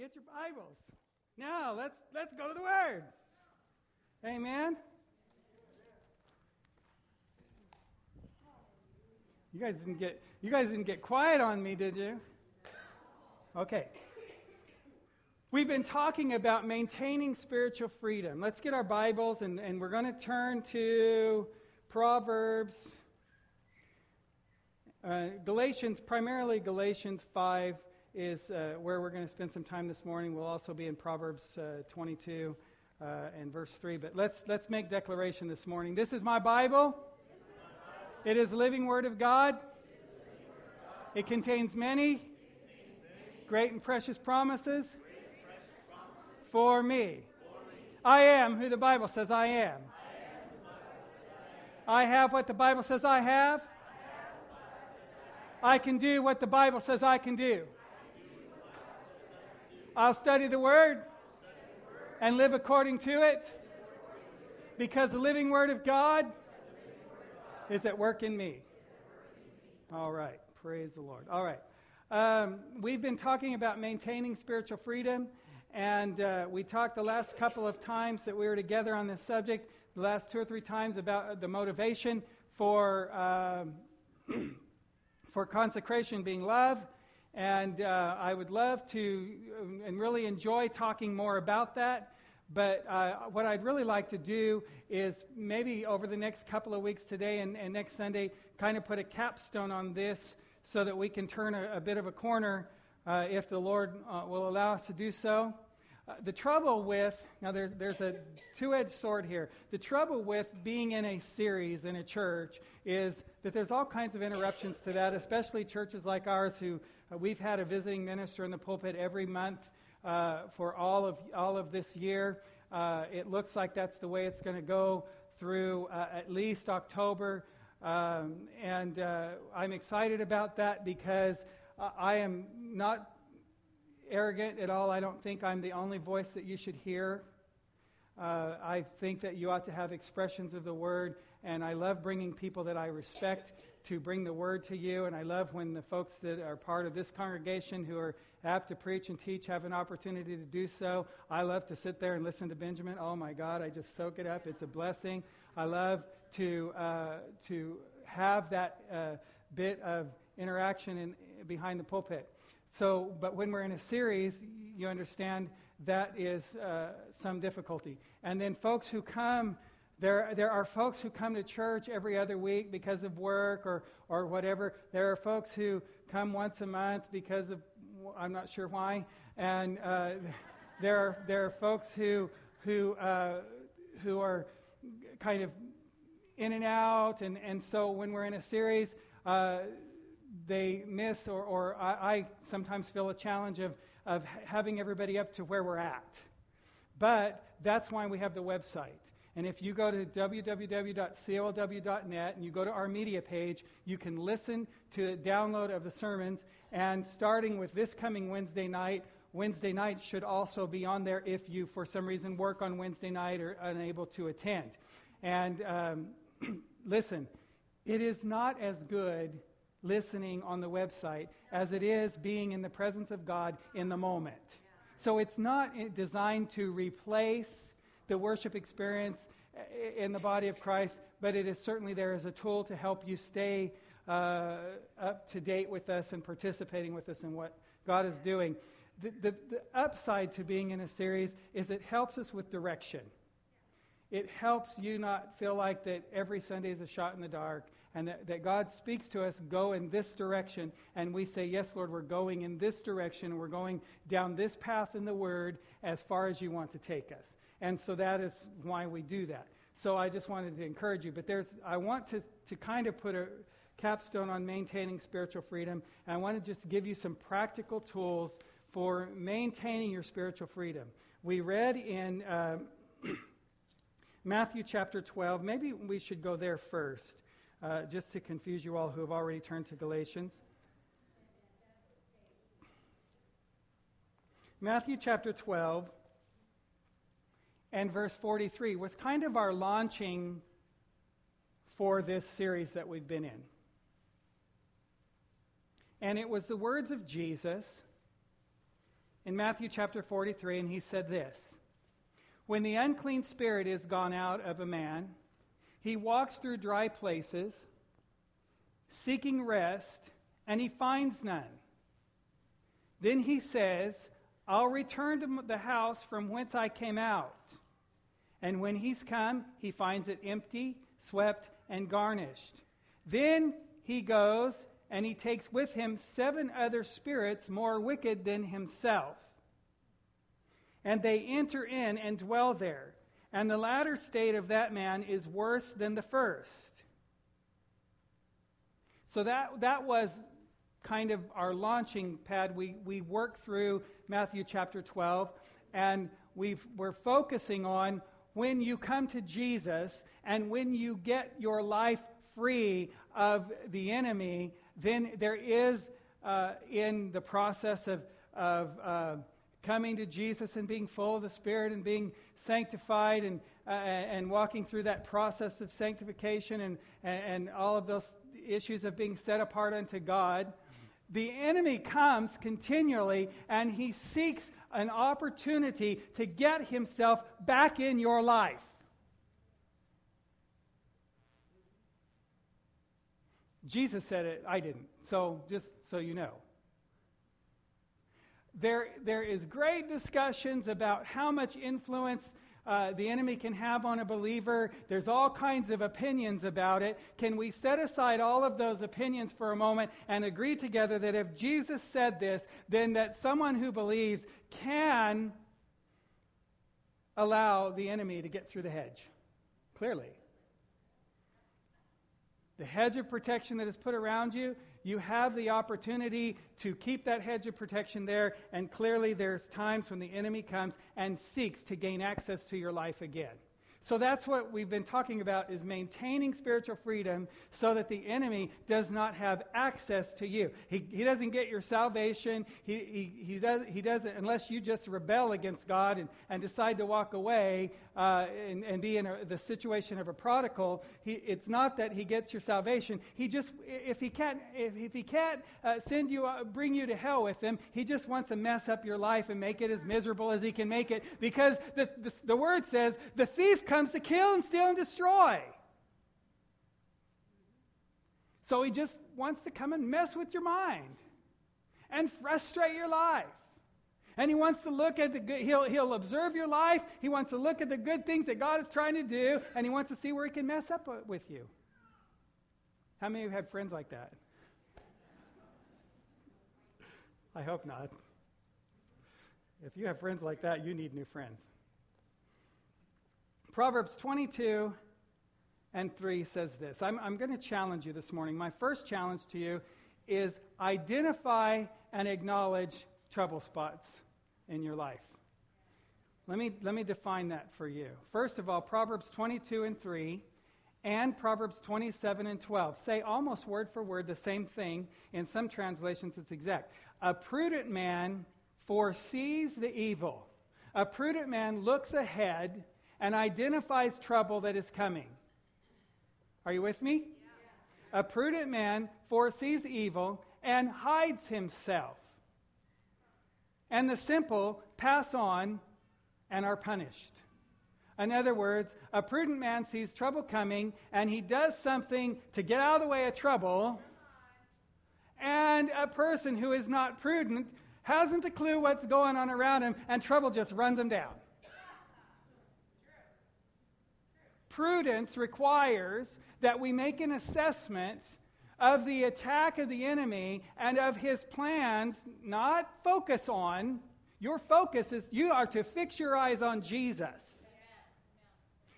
Get your Bibles. Now, let's, let's go to the Word. Amen. You guys didn't get you guys didn't get quiet on me, did you? Okay. We've been talking about maintaining spiritual freedom. Let's get our Bibles and, and we're going to turn to Proverbs, uh, Galatians, primarily Galatians 5 is uh, where we're going to spend some time this morning. We'll also be in Proverbs uh, 22 uh, and verse 3. But let's, let's make declaration this morning. This is my Bible. It is living Word of God. It contains many great and precious promises for me. I am who the Bible says I am. I have what the Bible says I have. I can do what the Bible says I can do. I'll study the Word and live according to it because the living Word of God is at work in me. All right. Praise the Lord. All right. Um, we've been talking about maintaining spiritual freedom, and uh, we talked the last couple of times that we were together on this subject, the last two or three times about the motivation for, um, for consecration being love. And uh, I would love to um, and really enjoy talking more about that. But uh, what I'd really like to do is maybe over the next couple of weeks today and, and next Sunday, kind of put a capstone on this so that we can turn a, a bit of a corner uh, if the Lord uh, will allow us to do so. Uh, the trouble with, now there's, there's a two edged sword here. The trouble with being in a series in a church is that there's all kinds of interruptions to that, especially churches like ours who uh, we've had a visiting minister in the pulpit every month uh, for all of, all of this year. Uh, it looks like that's the way it's going to go through uh, at least October. Um, and I'm excited about that because I am not arrogant at all. I don't think I'm the only voice that you should hear. Uh, I think that you ought to have expressions of the word, and I love bringing people that I respect to bring the word to you. And I love when the folks that are part of this congregation who are apt to preach and teach have an opportunity to do so. I love to sit there and listen to Benjamin. Oh my God, I just soak it up. It's a blessing. I love to, uh, to have that uh, bit of interaction in, behind the pulpit. So, but when we're in a series, you understand that is uh, some difficulty. And then folks who come there, there are folks who come to church every other week because of work or, or whatever. There are folks who come once a month because of, I'm not sure why. And uh, there, are, there are folks who, who, uh, who are kind of in and out. And, and so when we're in a series, uh, they miss, or, or I, I, sometimes feel a challenge of, of having everybody up to where we're at. But that's why we have the website. And if you go to www.colw.net and you go to our media page, you can listen to download of the sermons. And starting with this coming Wednesday night, Wednesday night should also be on there if you, for some reason, work on Wednesday night or unable to attend. And um, listen, it is not as good listening on the website as it is being in the presence of God in the moment. So it's not designed to replace the worship experience in the body of Christ, but it is certainly there as a tool to help you stay uh, up to date with us and participating with us in what God is doing. The, the, the upside to being in a series is it helps us with direction. It helps you not feel like that every Sunday is a shot in the dark and that, that, God speaks to us, go in this direction, and we say, Yes, Lord, we're going in this direction, we're going down this path in the Word as far as you want to take us. And so that is why we do that. So I just wanted to encourage you. But there's, I want to, to kind of put a capstone on maintaining spiritual freedom. And I want to just give you some practical tools for maintaining your spiritual freedom. We read in uh, Matthew chapter 12. Maybe we should go there first, uh, just to confuse you all who have already turned to Galatians. Matthew chapter 12 and verse 43 was kind of our launching for this series that we've been in. And it was the words of Jesus in Matthew chapter 43, and he said this When the unclean spirit is gone out of a man, he walks through dry places, seeking rest, and he finds none. Then he says, I'll return to the house from whence I came out. And when he's come, he finds it empty, swept, and garnished. Then he goes and he takes with him seven other spirits more wicked than himself. And they enter in and dwell there. And the latter state of that man is worse than the first. So that, that was kind of our launching pad. We, we worked through Matthew chapter 12, and we've, we're focusing on when you come to Jesus and when you get your life free of the enemy, then there is uh, in the process of, of uh, coming to Jesus and being full of the Spirit and being sanctified and, uh, and walking through that process of sanctification and, and all of those issues of being set apart unto God. The enemy comes continually and he seeks an opportunity to get himself back in your life. Jesus said it, I didn't. So just so you know. There, there is great discussions about how much influence uh, the enemy can have on a believer. There's all kinds of opinions about it. Can we set aside all of those opinions for a moment and agree together that if Jesus said this, then that someone who believes can allow the enemy to get through the hedge? Clearly. The hedge of protection that is put around you you have the opportunity to keep that hedge of protection there, and clearly there's times when the enemy comes and seeks to gain access to your life again. So that's what we've been talking about is maintaining spiritual freedom so that the enemy does not have access to you. He, he doesn't get your salvation. He, he, he, does, he doesn't, unless you just rebel against God and, and decide to walk away uh, and, and be in a, the situation of a prodigal. He, it's not that he gets your salvation. He just, if he can't, if, if he can't uh, send you, uh, bring you to hell with him, he just wants to mess up your life and make it as miserable as he can make it because the, the, the word says the thief comes to kill and steal and destroy. So he just wants to come and mess with your mind and frustrate your life. And he wants to look at the good, he'll, he'll observe your life. He wants to look at the good things that God is trying to do, and he wants to see where he can mess up with you. How many of you have friends like that? I hope not. If you have friends like that, you need new friends. Proverbs 22 and 3 says this. I'm, I'm going to challenge you this morning. My first challenge to you is identify and acknowledge trouble spots in your life. Let me, let me define that for you. First of all, Proverbs 22 and 3 and Proverbs 27 and 12 say almost word for word the same thing. In some translations, it's exact. A prudent man foresees the evil. A prudent man looks ahead and identifies trouble that is coming. Are you with me? A prudent man foresees evil and hides himself. And the simple pass on and are punished. In other words, a prudent man sees trouble coming and he does something to get out of the way of trouble. And a person who is not prudent hasn't a clue what's going on around him and trouble just runs him down. Prudence requires that we make an assessment of the attack of the enemy and of his plans, not focus on. Your focus is you are to fix your eyes on Jesus.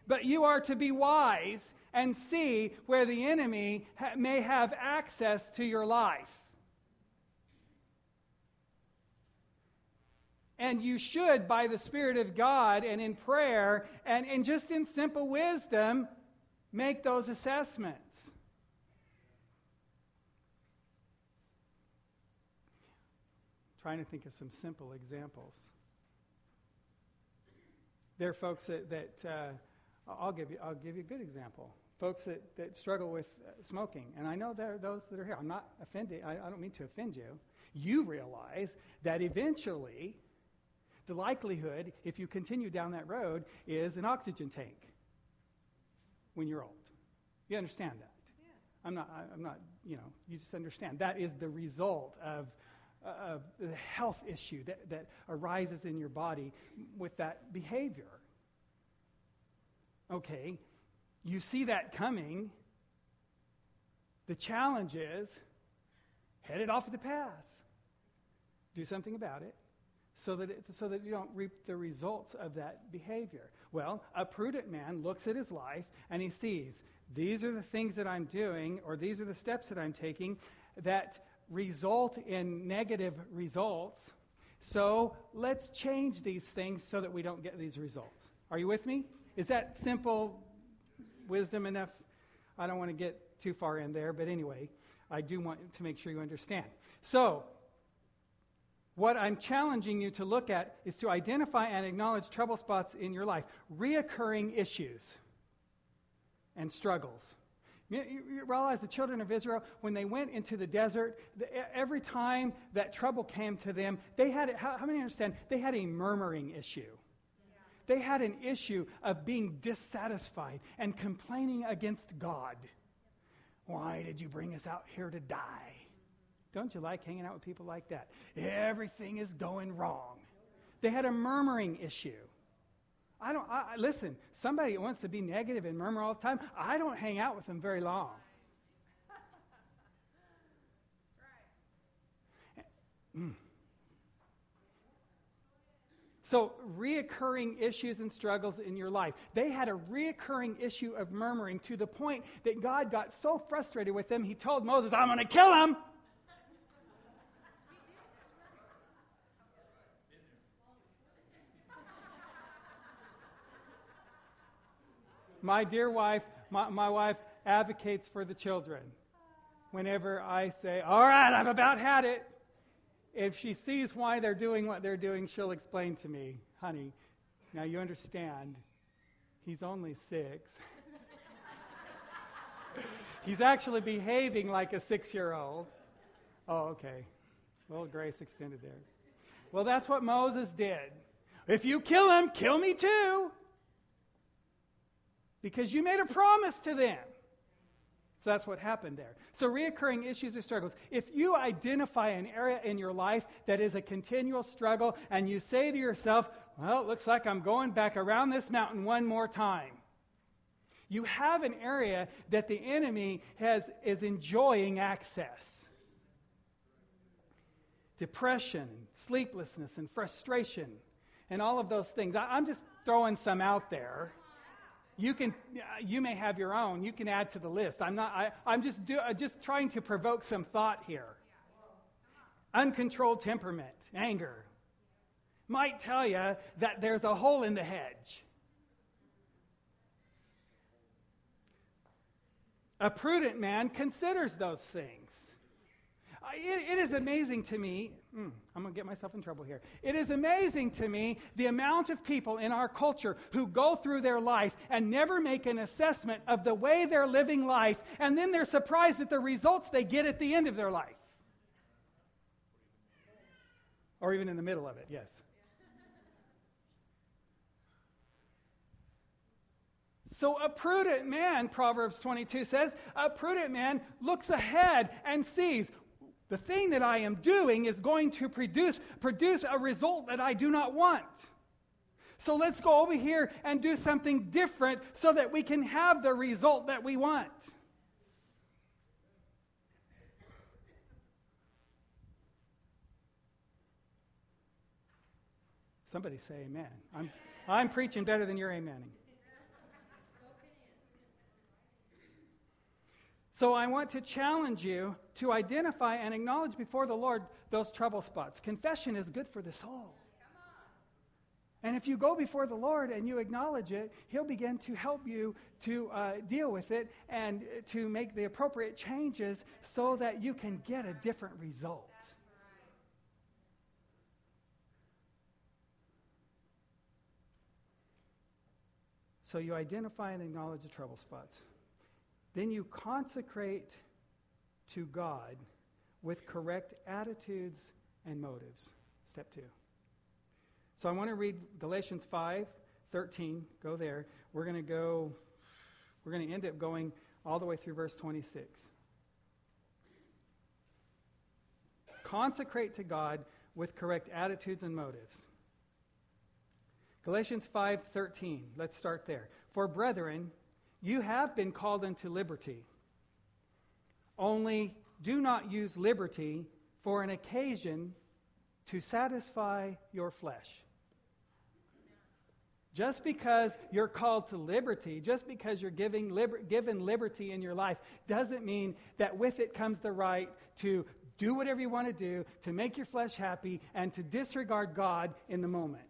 But you are to be wise and see where the enemy ha- may have access to your life. And you should, by the Spirit of God and in prayer and, and just in simple wisdom, make those assessments. trying to think of some simple examples. There are folks that, that uh, I'll, give you, I'll give you a good example. Folks that, that struggle with uh, smoking. And I know there are those that are here. I'm not offending, I, I don't mean to offend you. You realize that eventually the likelihood, if you continue down that road, is an oxygen tank when you're old. You understand that? I'm not, I, am not, you know, you just understand. That is the result of, uh, of the health issue that, that arises in your body with that behavior. Okay, you see that coming. The challenge is head it off at the pass. Do something about it so that, it, so that you don't reap the results of that behavior. Well, a prudent man looks at his life and he sees these are the things that I'm doing, or these are the steps that I'm taking that result in negative results. So let's change these things so that we don't get these results. Are you with me? Is that simple wisdom enough? I don't want to get too far in there, but anyway, I do want to make sure you understand. So, what I'm challenging you to look at is to identify and acknowledge trouble spots in your life, reoccurring issues and struggles. You, realize the children of Israel, when they went into the desert, every time that trouble came to them, they had, how many understand? They had a murmuring issue. They had an issue of being dissatisfied and complaining against God. Why did you bring us out here to die? Don't you like hanging out with people like that? Everything is going wrong. They had a murmuring issue. I don't, I, listen, somebody wants to be negative and murmur all the time, I don't hang out with them very long. So, reoccurring issues and struggles in your life. They had a reoccurring issue of murmuring to the point that God got so frustrated with them, he told Moses, I'm going to kill them. My dear wife, my, my wife advocates for the children. Whenever I say, All right, I've about had it, if she sees why they're doing what they're doing, she'll explain to me, honey, now you understand, he's only six. he's actually behaving like a six year old. Oh, okay. A little grace extended there. Well, that's what Moses did. If you kill him, kill me too because you made a promise to them. So that's what happened there. So, reoccurring issues or struggles. If you identify an area in your life that is a continual struggle and you say to yourself, well, it looks like I'm going back around this mountain one more time, you have an area that the enemy has, is enjoying access. Depression, sleeplessness, and frustration, and all of those things. I, I'm just throwing some out there you can you may have your own. You can add to the list. I'm not I, i'm just do, uh, just trying to provoke some thought here. Uncontrolled temperament anger might tell you that there's a hole in the hedge. A prudent man considers those things it, it is amazing to me. Mm, I'm going to get myself in trouble here. It is amazing to me the amount of people in our culture who go through their life and never make an assessment of the way they're living life, and then they're surprised at the results they get at the end of their life. Or even in the middle of it, yes. So, a prudent man, Proverbs 22 says, a prudent man looks ahead and sees the thing that I am doing is going to produce, produce a result that I do not want. So let's go over here and do something different so that we can have the result that we want. Somebody say amen. I'm, I'm preaching better than you're amening. So I want to challenge you to identify and acknowledge before the Lord those trouble spots. Confession is good for the soul. And if you go before the Lord and you acknowledge it, He'll begin to help you to uh, deal with it and to make the appropriate changes so that you can get a different result. So you identify and acknowledge the trouble spots. Then you consecrate to God with correct attitudes and motives. Step two. So I want to read Galatians 5 13. Go there. We're going to go, we're going to end up going all the way through verse 26. Consecrate to God with correct attitudes and motives. Galatians 5:13. Let's start there. For brethren, you have been called into liberty. Only do not use liberty for an occasion to satisfy your flesh. Just because you're called to liberty, just because you're giving liber- given liberty in your life, doesn't mean that with it comes the right to do whatever you want to do, to make your flesh happy, and to disregard God in the moment.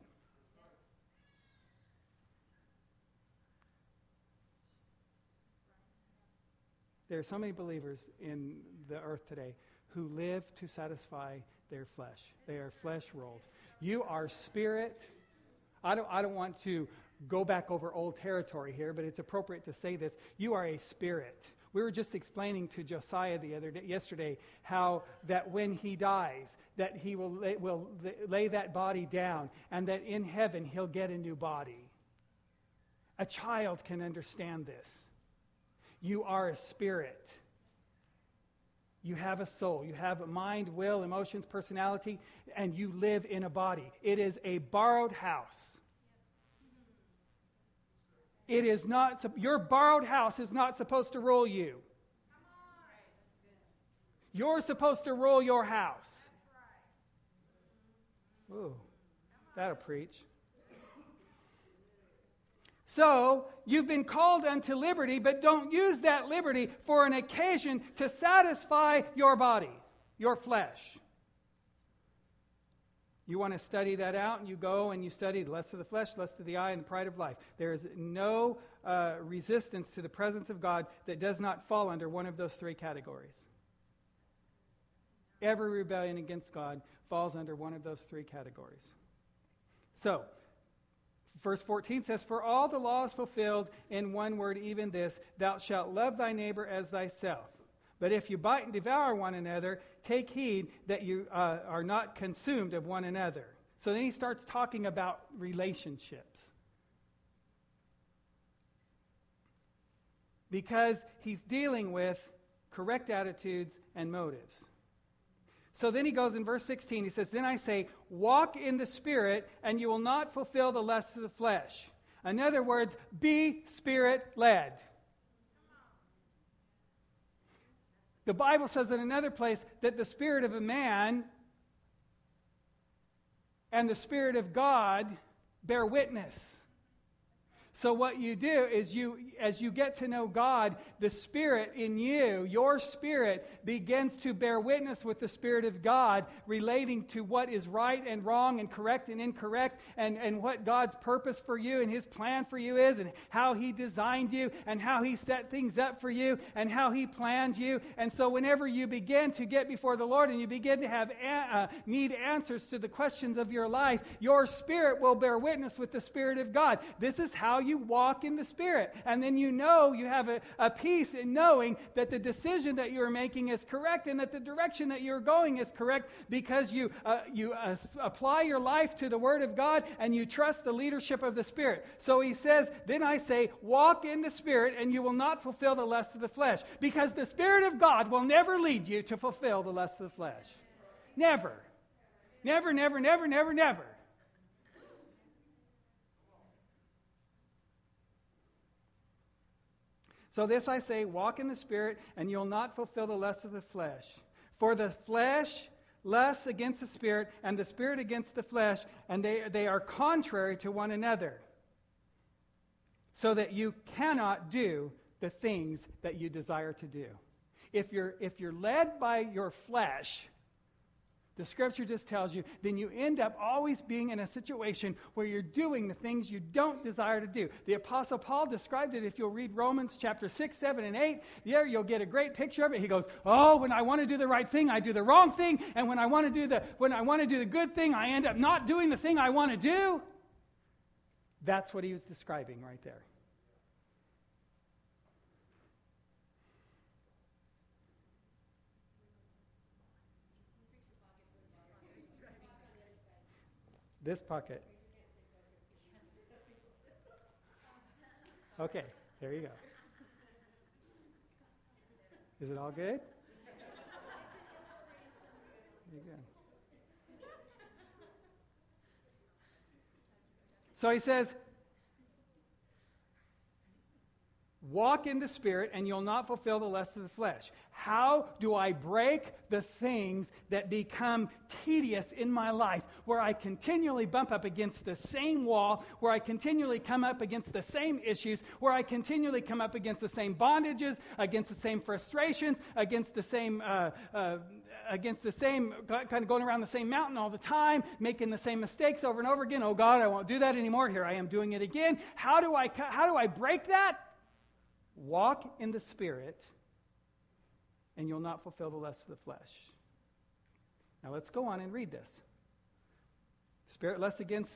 There are so many believers in the earth today who live to satisfy their flesh. They are flesh rolled. You are spirit. I don't, I don't want to go back over old territory here, but it's appropriate to say this. You are a spirit. We were just explaining to Josiah the other day, yesterday, how that when he dies, that he will lay, will lay that body down, and that in heaven he'll get a new body. A child can understand this. You are a spirit. You have a soul. You have a mind, will, emotions, personality, and you live in a body. It is a borrowed house. It is not, your borrowed house is not supposed to rule you. You're supposed to rule your house. Ooh, that'll preach. So, you've been called unto liberty, but don't use that liberty for an occasion to satisfy your body, your flesh. You want to study that out, and you go and you study the lust of the flesh, lust of the eye, and the pride of life. There is no uh, resistance to the presence of God that does not fall under one of those three categories. Every rebellion against God falls under one of those three categories. So, Verse 14 says, For all the law is fulfilled in one word, even this Thou shalt love thy neighbor as thyself. But if you bite and devour one another, take heed that you uh, are not consumed of one another. So then he starts talking about relationships. Because he's dealing with correct attitudes and motives. So then he goes in verse 16, he says, Then I say, walk in the Spirit, and you will not fulfill the lusts of the flesh. In other words, be Spirit led. The Bible says in another place that the Spirit of a man and the Spirit of God bear witness. So, what you do is you, as you get to know God, the Spirit in you, your spirit, begins to bear witness with the Spirit of God relating to what is right and wrong and correct and incorrect and, and what God's purpose for you and His plan for you is and how He designed you and how He set things up for you and how He planned you. And so, whenever you begin to get before the Lord and you begin to have uh, need answers to the questions of your life, your spirit will bear witness with the Spirit of God. This is how you walk in the Spirit. And then you know you have a, a peace in knowing that the decision that you're making is correct and that the direction that you're going is correct because you, uh, you uh, apply your life to the Word of God and you trust the leadership of the Spirit. So he says, Then I say, walk in the Spirit and you will not fulfill the lust of the flesh because the Spirit of God will never lead you to fulfill the lust of the flesh. Never. Never, never, never, never, never. So, this I say walk in the Spirit, and you'll not fulfill the lust of the flesh. For the flesh lusts against the Spirit, and the Spirit against the flesh, and they, they are contrary to one another. So that you cannot do the things that you desire to do. If you're, if you're led by your flesh, the scripture just tells you, then you end up always being in a situation where you're doing the things you don't desire to do. The Apostle Paul described it if you'll read Romans chapter 6, 7, and 8. There you'll get a great picture of it. He goes, Oh, when I want to do the right thing, I do the wrong thing. And when I want to do the when I want to do the good thing, I end up not doing the thing I want to do. That's what he was describing right there. This pocket. Okay, there you go. Is it all good? You're good. So he says, Walk in the Spirit, and you'll not fulfill the lust of the flesh. How do I break the things that become tedious in my life, where I continually bump up against the same wall, where I continually come up against the same issues, where I continually come up against the same bondages, against the same frustrations, against the same. Uh, uh, against the same, kind of going around the same mountain all the time, making the same mistakes over and over again. Oh God, I won't do that anymore. Here I am doing it again. How do I, how do I break that? Walk in the Spirit, and you'll not fulfill the lust of the flesh. Now let's go on and read this. Spirit lusts against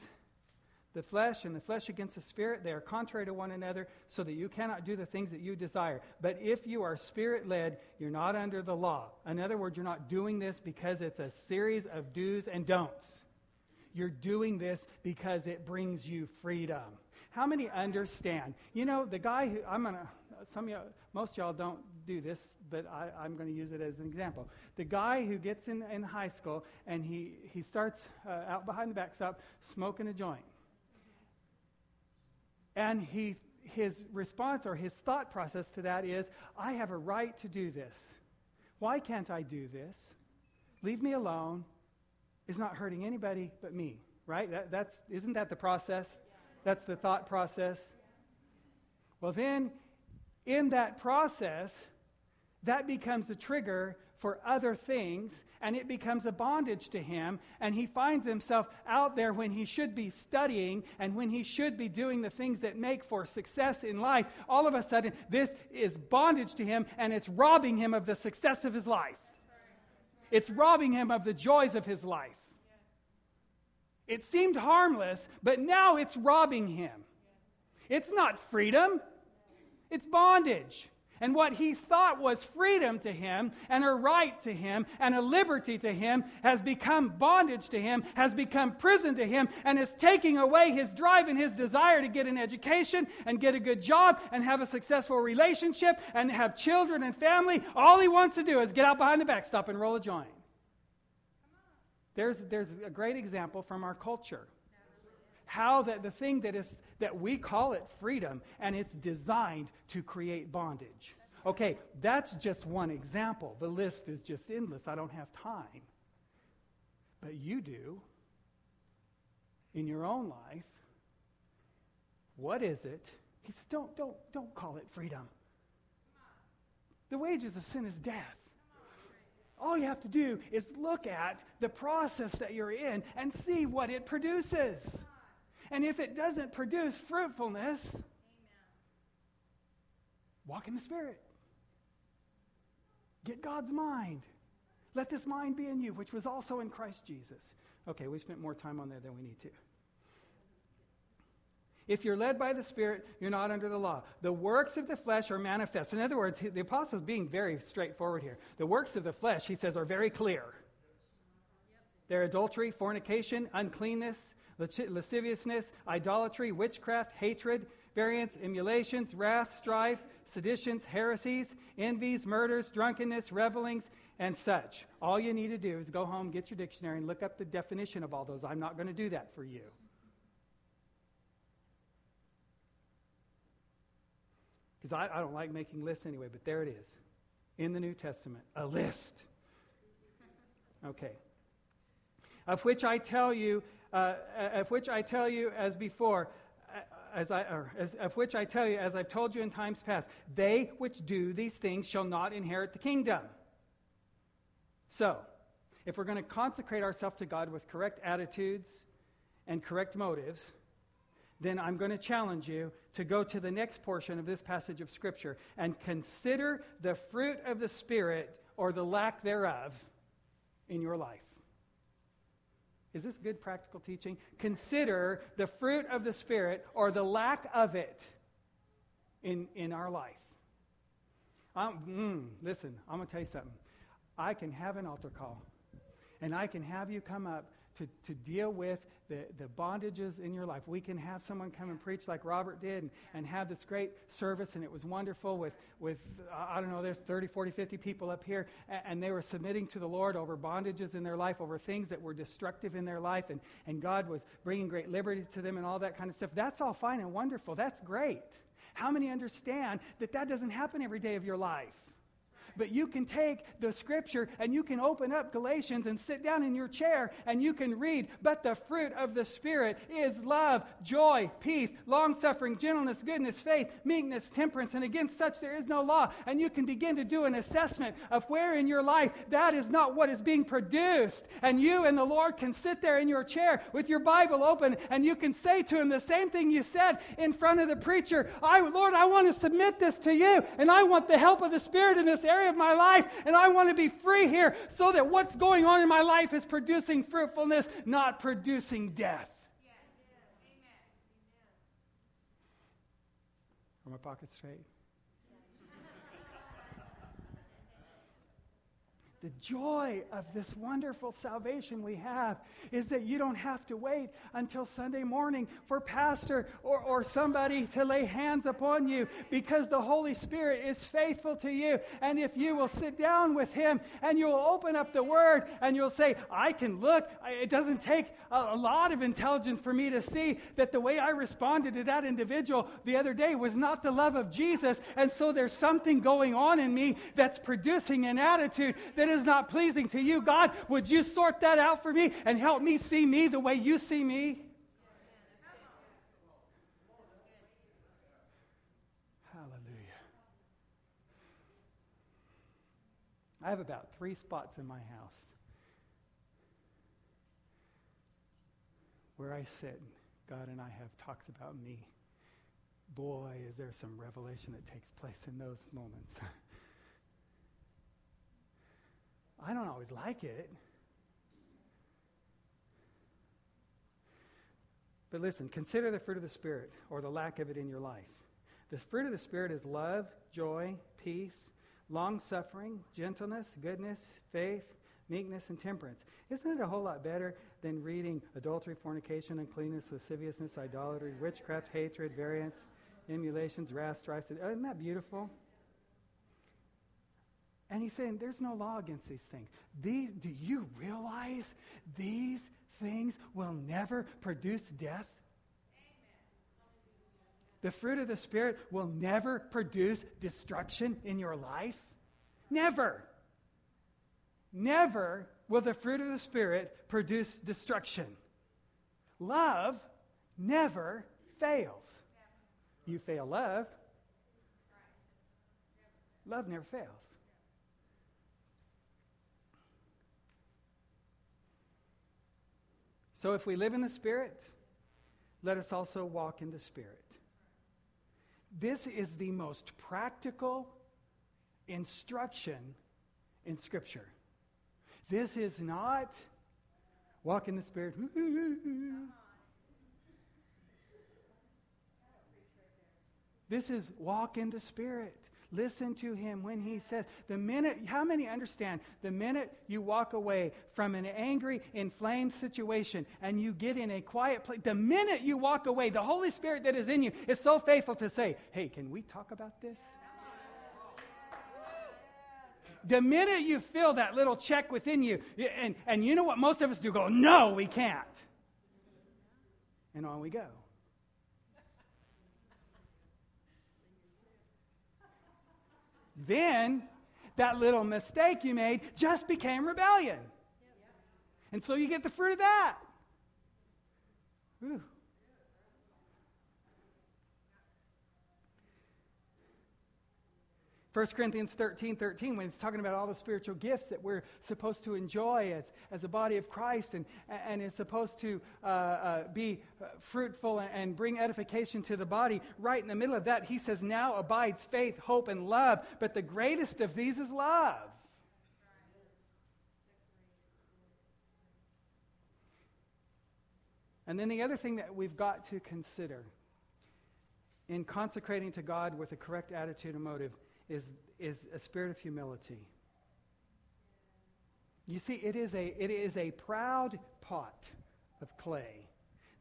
the flesh, and the flesh against the spirit. They are contrary to one another, so that you cannot do the things that you desire. But if you are spirit led, you're not under the law. In other words, you're not doing this because it's a series of do's and don'ts. You're doing this because it brings you freedom. How many understand? You know, the guy who, I'm going to, some of y'all, most y'all don't do this, but I, am going to use it as an example. The guy who gets in, in high school and he, he starts uh, out behind the backstop smoking a joint. And he, his response or his thought process to that is, I have a right to do this. Why can't I do this? Leave me alone. It's not hurting anybody but me, right? That, that's, isn't that the process? That's the thought process. Well, then in that process, that becomes the trigger for other things, and it becomes a bondage to him. And he finds himself out there when he should be studying and when he should be doing the things that make for success in life. All of a sudden, this is bondage to him, and it's robbing him of the success of his life. It's robbing him of the joys of his life. It seemed harmless, but now it's robbing him. It's not freedom. It's bondage. And what he thought was freedom to him and a right to him and a liberty to him has become bondage to him, has become prison to him, and is taking away his drive and his desire to get an education and get a good job and have a successful relationship and have children and family. All he wants to do is get out behind the backstop and roll a joint. There's, there's a great example from our culture. How that the thing that is that we call it freedom and it's designed to create bondage. Okay that's just one example. The list is just endless. I don't have time. But you do. In your own life what is it? He says don't don't don't call it freedom. The wages of sin is death all you have to do is look at the process that you're in and see what it produces. And if it doesn't produce fruitfulness, Amen. walk in the Spirit. Get God's mind. Let this mind be in you, which was also in Christ Jesus. Okay, we spent more time on there than we need to. If you're led by the Spirit, you're not under the law. The works of the flesh are manifest. In other words, the apostle is being very straightforward here. The works of the flesh, he says, are very clear. They're adultery, fornication, uncleanness, lasciviousness, idolatry, witchcraft, hatred, variance, emulations, wrath, strife, seditions, heresies, envies, murders, drunkenness, revelings, and such. All you need to do is go home, get your dictionary, and look up the definition of all those. I'm not going to do that for you. Because I, I don't like making lists anyway, but there it is in the New Testament a list. Okay. Of which I tell you uh, of which I tell you as before, uh, as I, as, of which I tell you, as I've told you in times past, they which do these things shall not inherit the kingdom. So, if we're going to consecrate ourselves to God with correct attitudes and correct motives, then I'm going to challenge you to go to the next portion of this passage of Scripture and consider the fruit of the Spirit or the lack thereof in your life. Is this good practical teaching? Consider the fruit of the Spirit or the lack of it in, in our life. Mm, listen, I'm going to tell you something. I can have an altar call, and I can have you come up to, to deal with the, the bondages in your life. We can have someone come and preach like Robert did and, and have this great service, and it was wonderful with, with uh, I don't know, there's 30, 40, 50 people up here, and, and they were submitting to the Lord over bondages in their life, over things that were destructive in their life, and, and God was bringing great liberty to them and all that kind of stuff. That's all fine and wonderful. That's great. How many understand that that doesn't happen every day of your life? But you can take the scripture and you can open up Galatians and sit down in your chair and you can read, but the fruit of the Spirit is love, joy, peace, long suffering, gentleness, goodness, faith, meekness, temperance, and against such there is no law. And you can begin to do an assessment of where in your life that is not what is being produced. And you and the Lord can sit there in your chair with your Bible open and you can say to Him the same thing you said in front of the preacher I, Lord, I want to submit this to you, and I want the help of the Spirit in this area of my life, and I want to be free here so that what's going on in my life is producing fruitfulness, not producing death. Are my pockets straight? The joy of this wonderful salvation we have is that you don't have to wait until Sunday morning for pastor or, or somebody to lay hands upon you because the Holy Spirit is faithful to you. And if you will sit down with Him and you will open up the Word and you'll say, I can look, it doesn't take a, a lot of intelligence for me to see that the way I responded to that individual the other day was not the love of Jesus. And so there's something going on in me that's producing an attitude that is is not pleasing to you. God, would you sort that out for me and help me see me the way you see me? Hallelujah. I have about three spots in my house where I sit. God and I have talks about me. Boy, is there some revelation that takes place in those moments. I don't always like it. But listen, consider the fruit of the Spirit or the lack of it in your life. The fruit of the Spirit is love, joy, peace, long suffering, gentleness, goodness, faith, meekness, and temperance. Isn't it a whole lot better than reading adultery, fornication, uncleanness, lasciviousness, idolatry, witchcraft, hatred, variance, emulations, wrath, strife? Isn't that beautiful? And he's saying there's no law against these things. These, do you realize these things will never produce death? The fruit of the Spirit will never produce destruction in your life. Never. Never will the fruit of the Spirit produce destruction. Love never fails. You fail love, love never fails. So if we live in the Spirit, let us also walk in the Spirit. This is the most practical instruction in Scripture. This is not walk in the Spirit. This is walk in the Spirit. Listen to him when he says, the minute, how many understand, the minute you walk away from an angry, inflamed situation and you get in a quiet place, the minute you walk away, the Holy Spirit that is in you is so faithful to say, hey, can we talk about this? The minute you feel that little check within you, and, and you know what most of us do go, no, we can't. And on we go. Then that little mistake you made just became rebellion. And so you get the fruit of that. Ooh. 1 Corinthians 13 13, when it's talking about all the spiritual gifts that we're supposed to enjoy as, as a body of Christ and, and is supposed to uh, uh, be fruitful and bring edification to the body, right in the middle of that, he says, Now abides faith, hope, and love, but the greatest of these is love. And then the other thing that we've got to consider in consecrating to God with a correct attitude and motive is, is a spirit of humility. You see, it is a, it is a proud pot of clay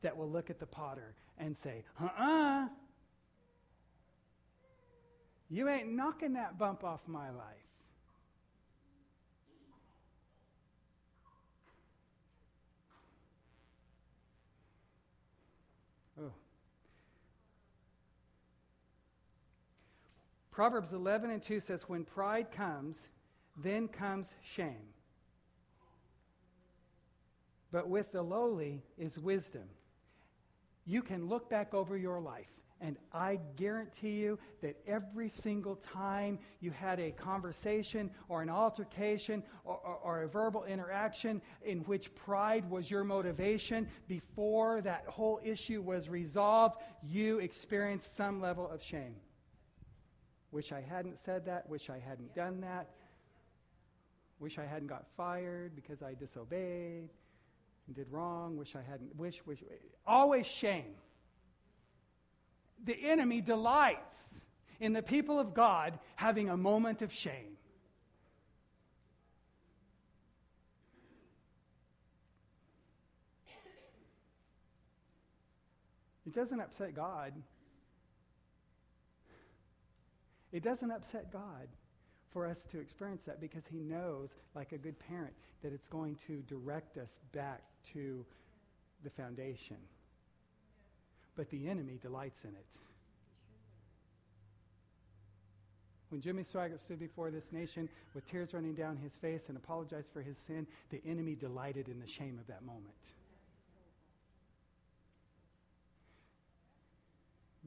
that will look at the potter and say, uh uh-uh, uh, you ain't knocking that bump off my life. Oh. Proverbs 11 and 2 says, When pride comes, then comes shame. But with the lowly is wisdom. You can look back over your life, and I guarantee you that every single time you had a conversation or an altercation or, or, or, a verbal interaction in which pride was your motivation, before that whole issue was resolved, you experienced some level of shame. Wish I hadn't said that, wish I hadn't done that, wish I hadn't got fired because I disobeyed and did wrong, wish I hadn't, wish, wish, always shame. The enemy delights in the people of God having a moment of shame. It doesn't upset God. It doesn't upset God for us to experience that because he knows, like a good parent, that it's going to direct us back to the foundation. But the enemy delights in it. When Jimmy Swaggart stood before this nation with tears running down his face and apologized for his sin, the enemy delighted in the shame of that moment.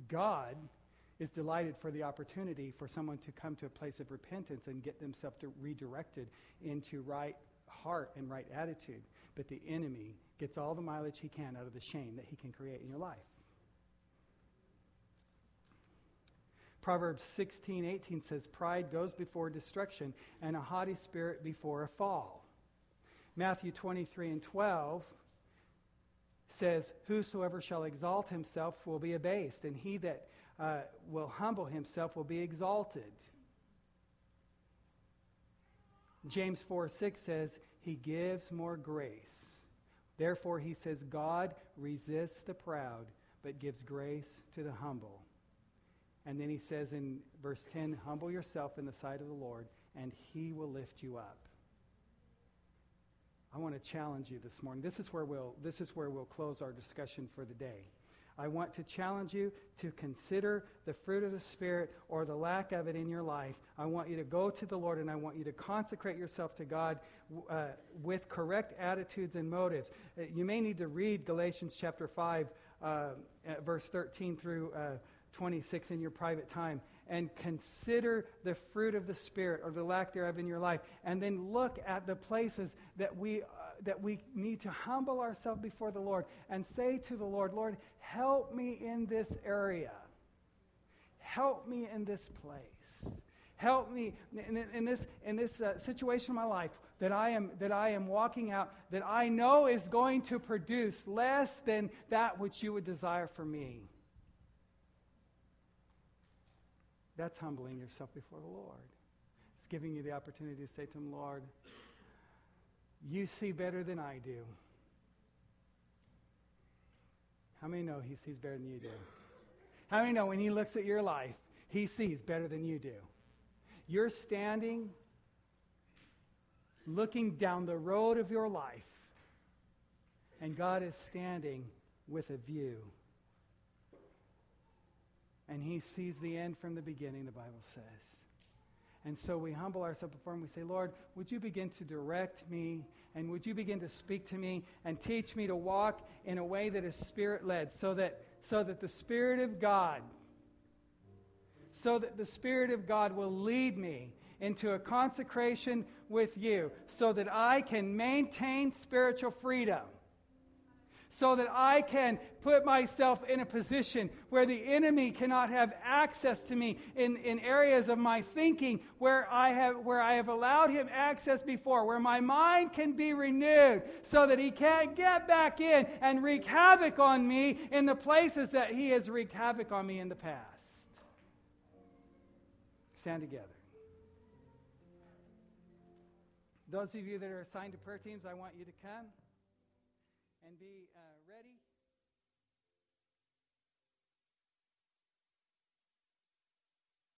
God is delighted for the opportunity for someone to come to a place of repentance and get themselves redirected into right heart and right attitude. But the enemy gets all the mileage he can out of the shame that he can create in your life. Proverbs 16, 18 says, Pride goes before destruction, and a haughty spirit before a fall. Matthew 23 and 12 says, Whosoever shall exalt himself will be abased, and he that uh, will humble himself will be exalted. James 4 6 says, He gives more grace. Therefore, he says, God resists the proud, but gives grace to the humble. And then he says in verse 10, Humble yourself in the sight of the Lord, and he will lift you up. I want to challenge you this morning. This is where we'll, this is where we'll close our discussion for the day. I want to challenge you to consider the fruit of the Spirit or the lack of it in your life. I want you to go to the Lord and I want you to consecrate yourself to God uh, with correct attitudes and motives. Uh, you may need to read Galatians chapter 5, uh, verse 13 through uh, 26 in your private time and consider the fruit of the Spirit or the lack thereof in your life. And then look at the places that we that we need to humble ourselves before the Lord and say to the Lord, Lord, help me in this area. Help me in this place. Help me in, in this, in this uh, situation in my life that I, am, that I am walking out that I know is going to produce less than that which you would desire for me. That's humbling yourself before the Lord. It's giving you the opportunity to say to him, Lord, you see better than I do. How many know he sees better than you do? How many know when he looks at your life, he sees better than you do? You're standing looking down the road of your life, and God is standing with a view. And he sees the end from the beginning, the Bible says. And so we humble ourselves before Him. We say, Lord, would you begin to direct me and would you begin to speak to me and teach me to walk in a way that is spirit led so that, so that the Spirit of God, so that the Spirit of God will lead me into a consecration with you so that I can maintain spiritual freedom so that I can put myself in a position where the enemy cannot have access to me in, in areas of my thinking where I, have, where I have allowed him access before, where my mind can be renewed so that he can't get back in and wreak havoc on me in the places that he has wreaked havoc on me in the past. Stand together. Those of you that are assigned to prayer teams, I want you to come and be. Uh,